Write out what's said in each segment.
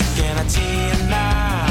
you can't it now.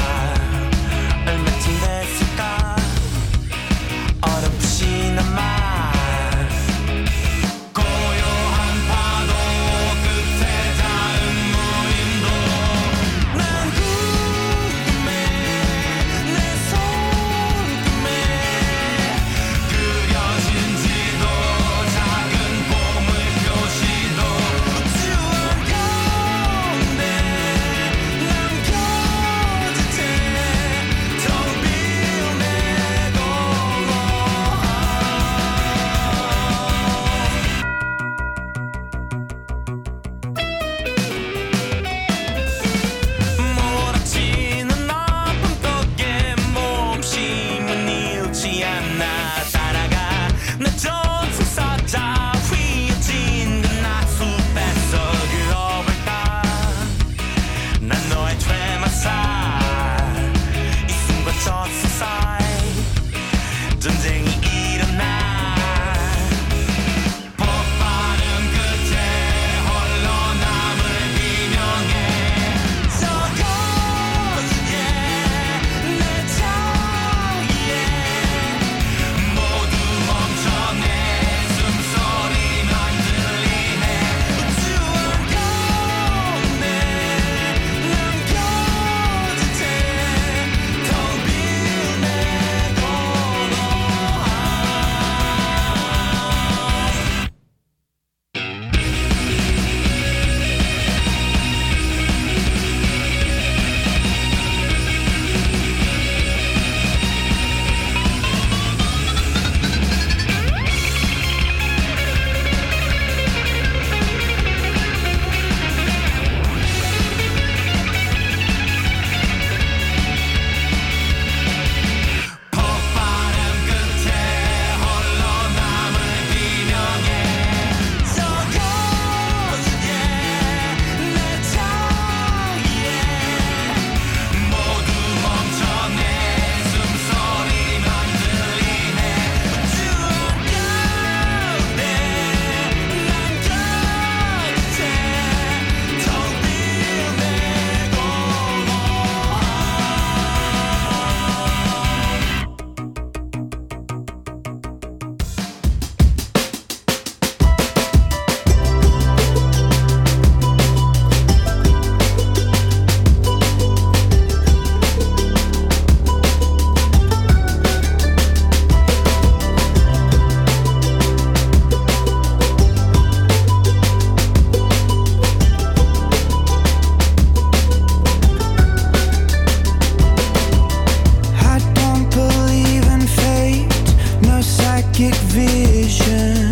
Psychic vision.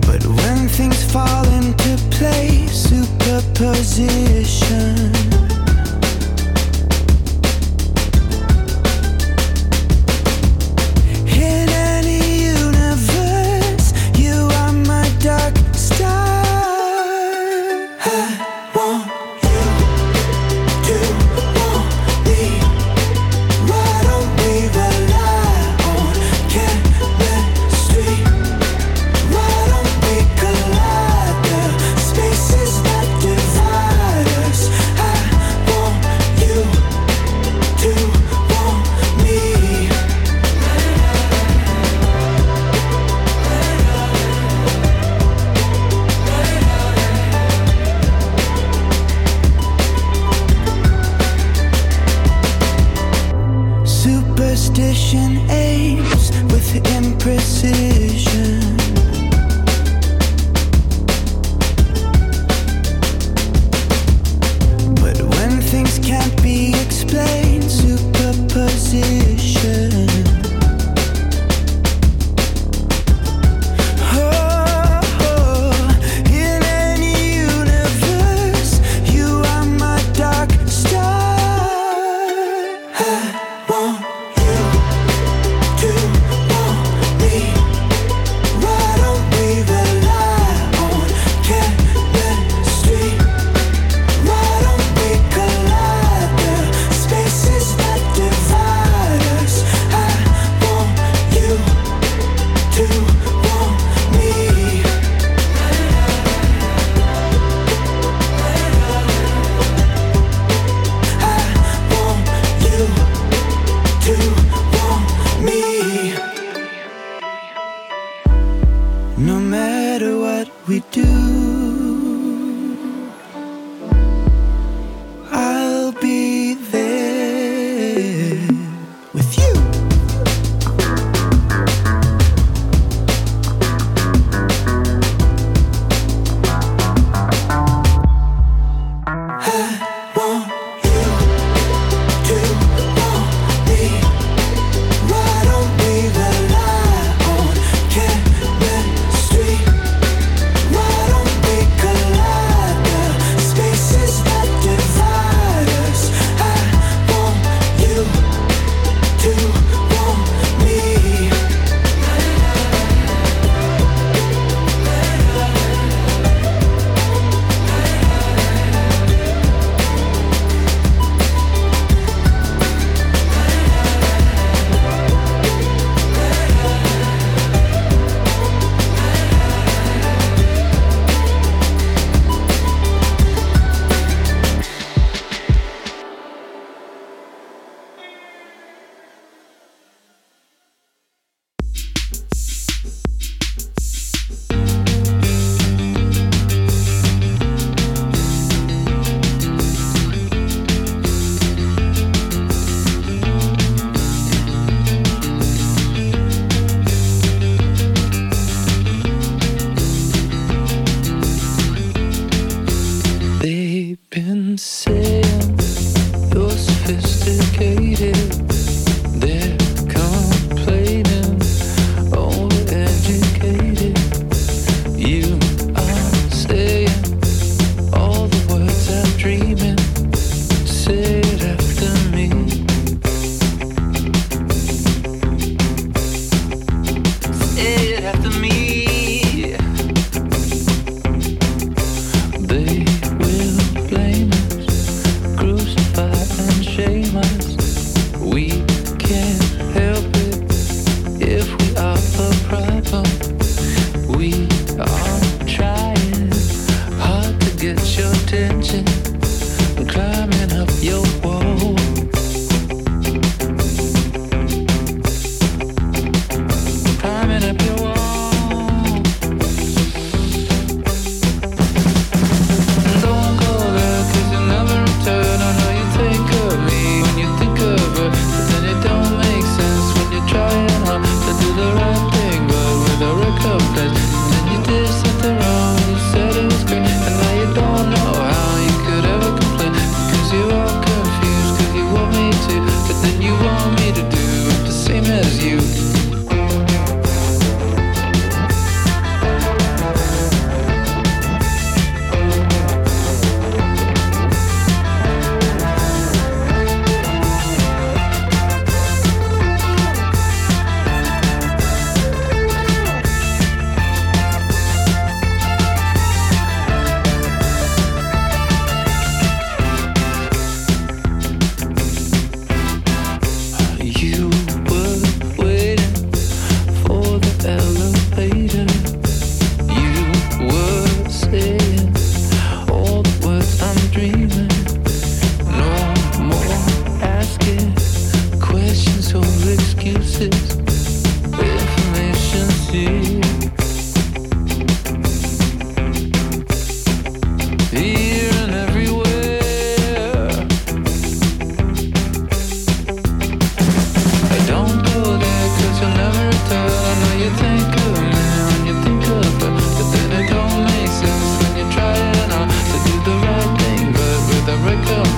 But when things fall into place, superposition.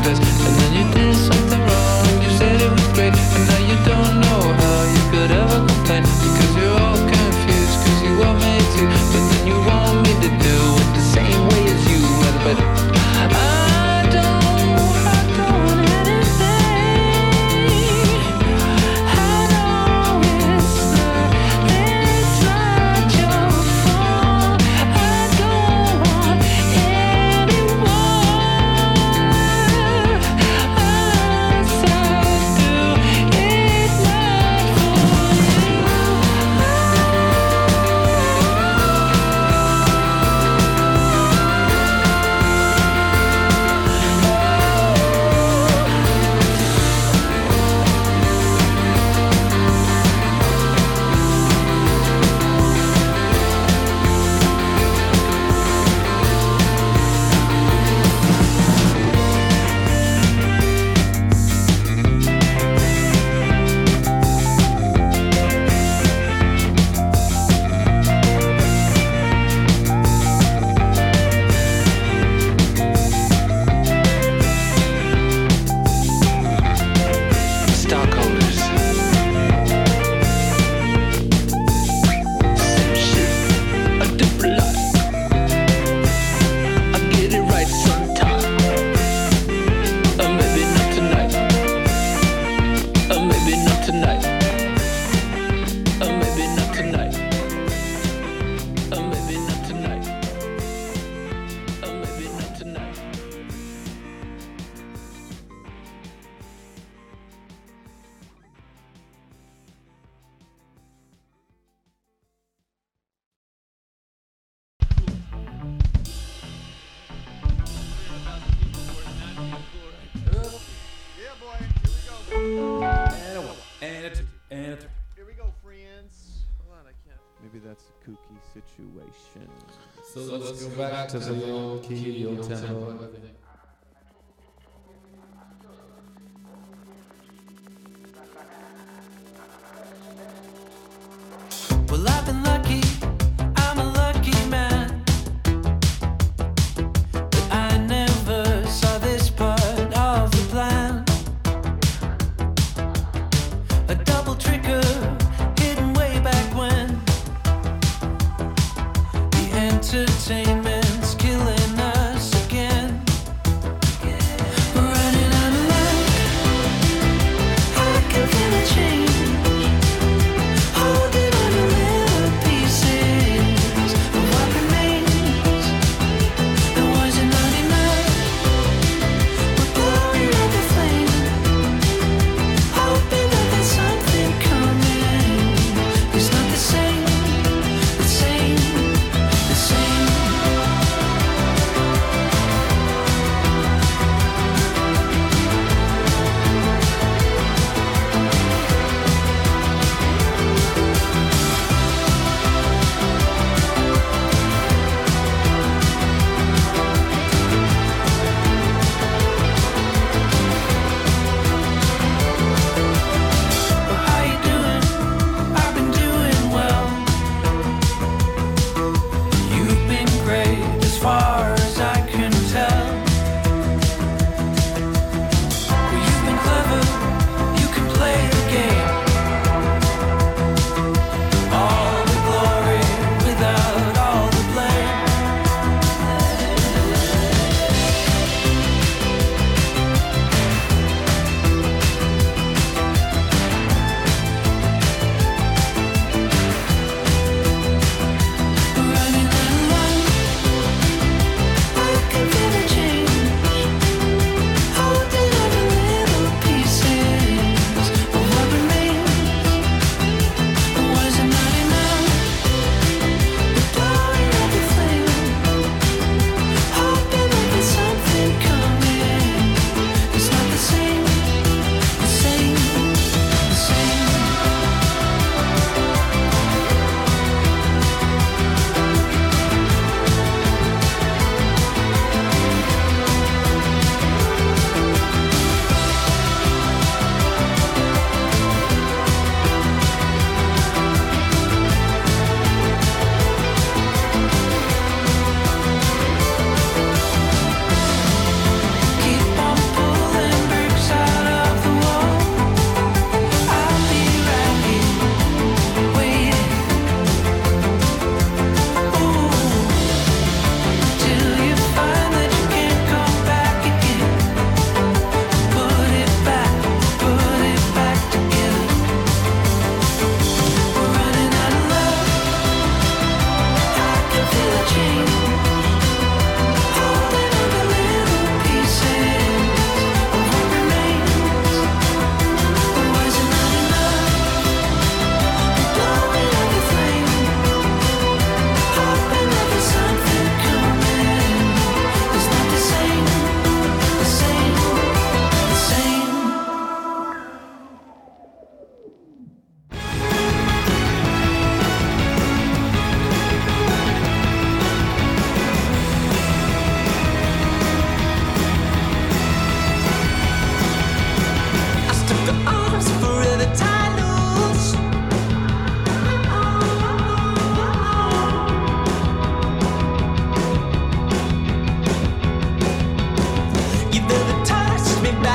breakfast and then situation. So, so let's, let's, go, back, back to, to the old key, old tempo. Well, I've been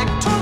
back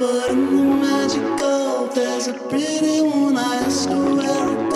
But in the magic gold, there's a pretty one I asked her where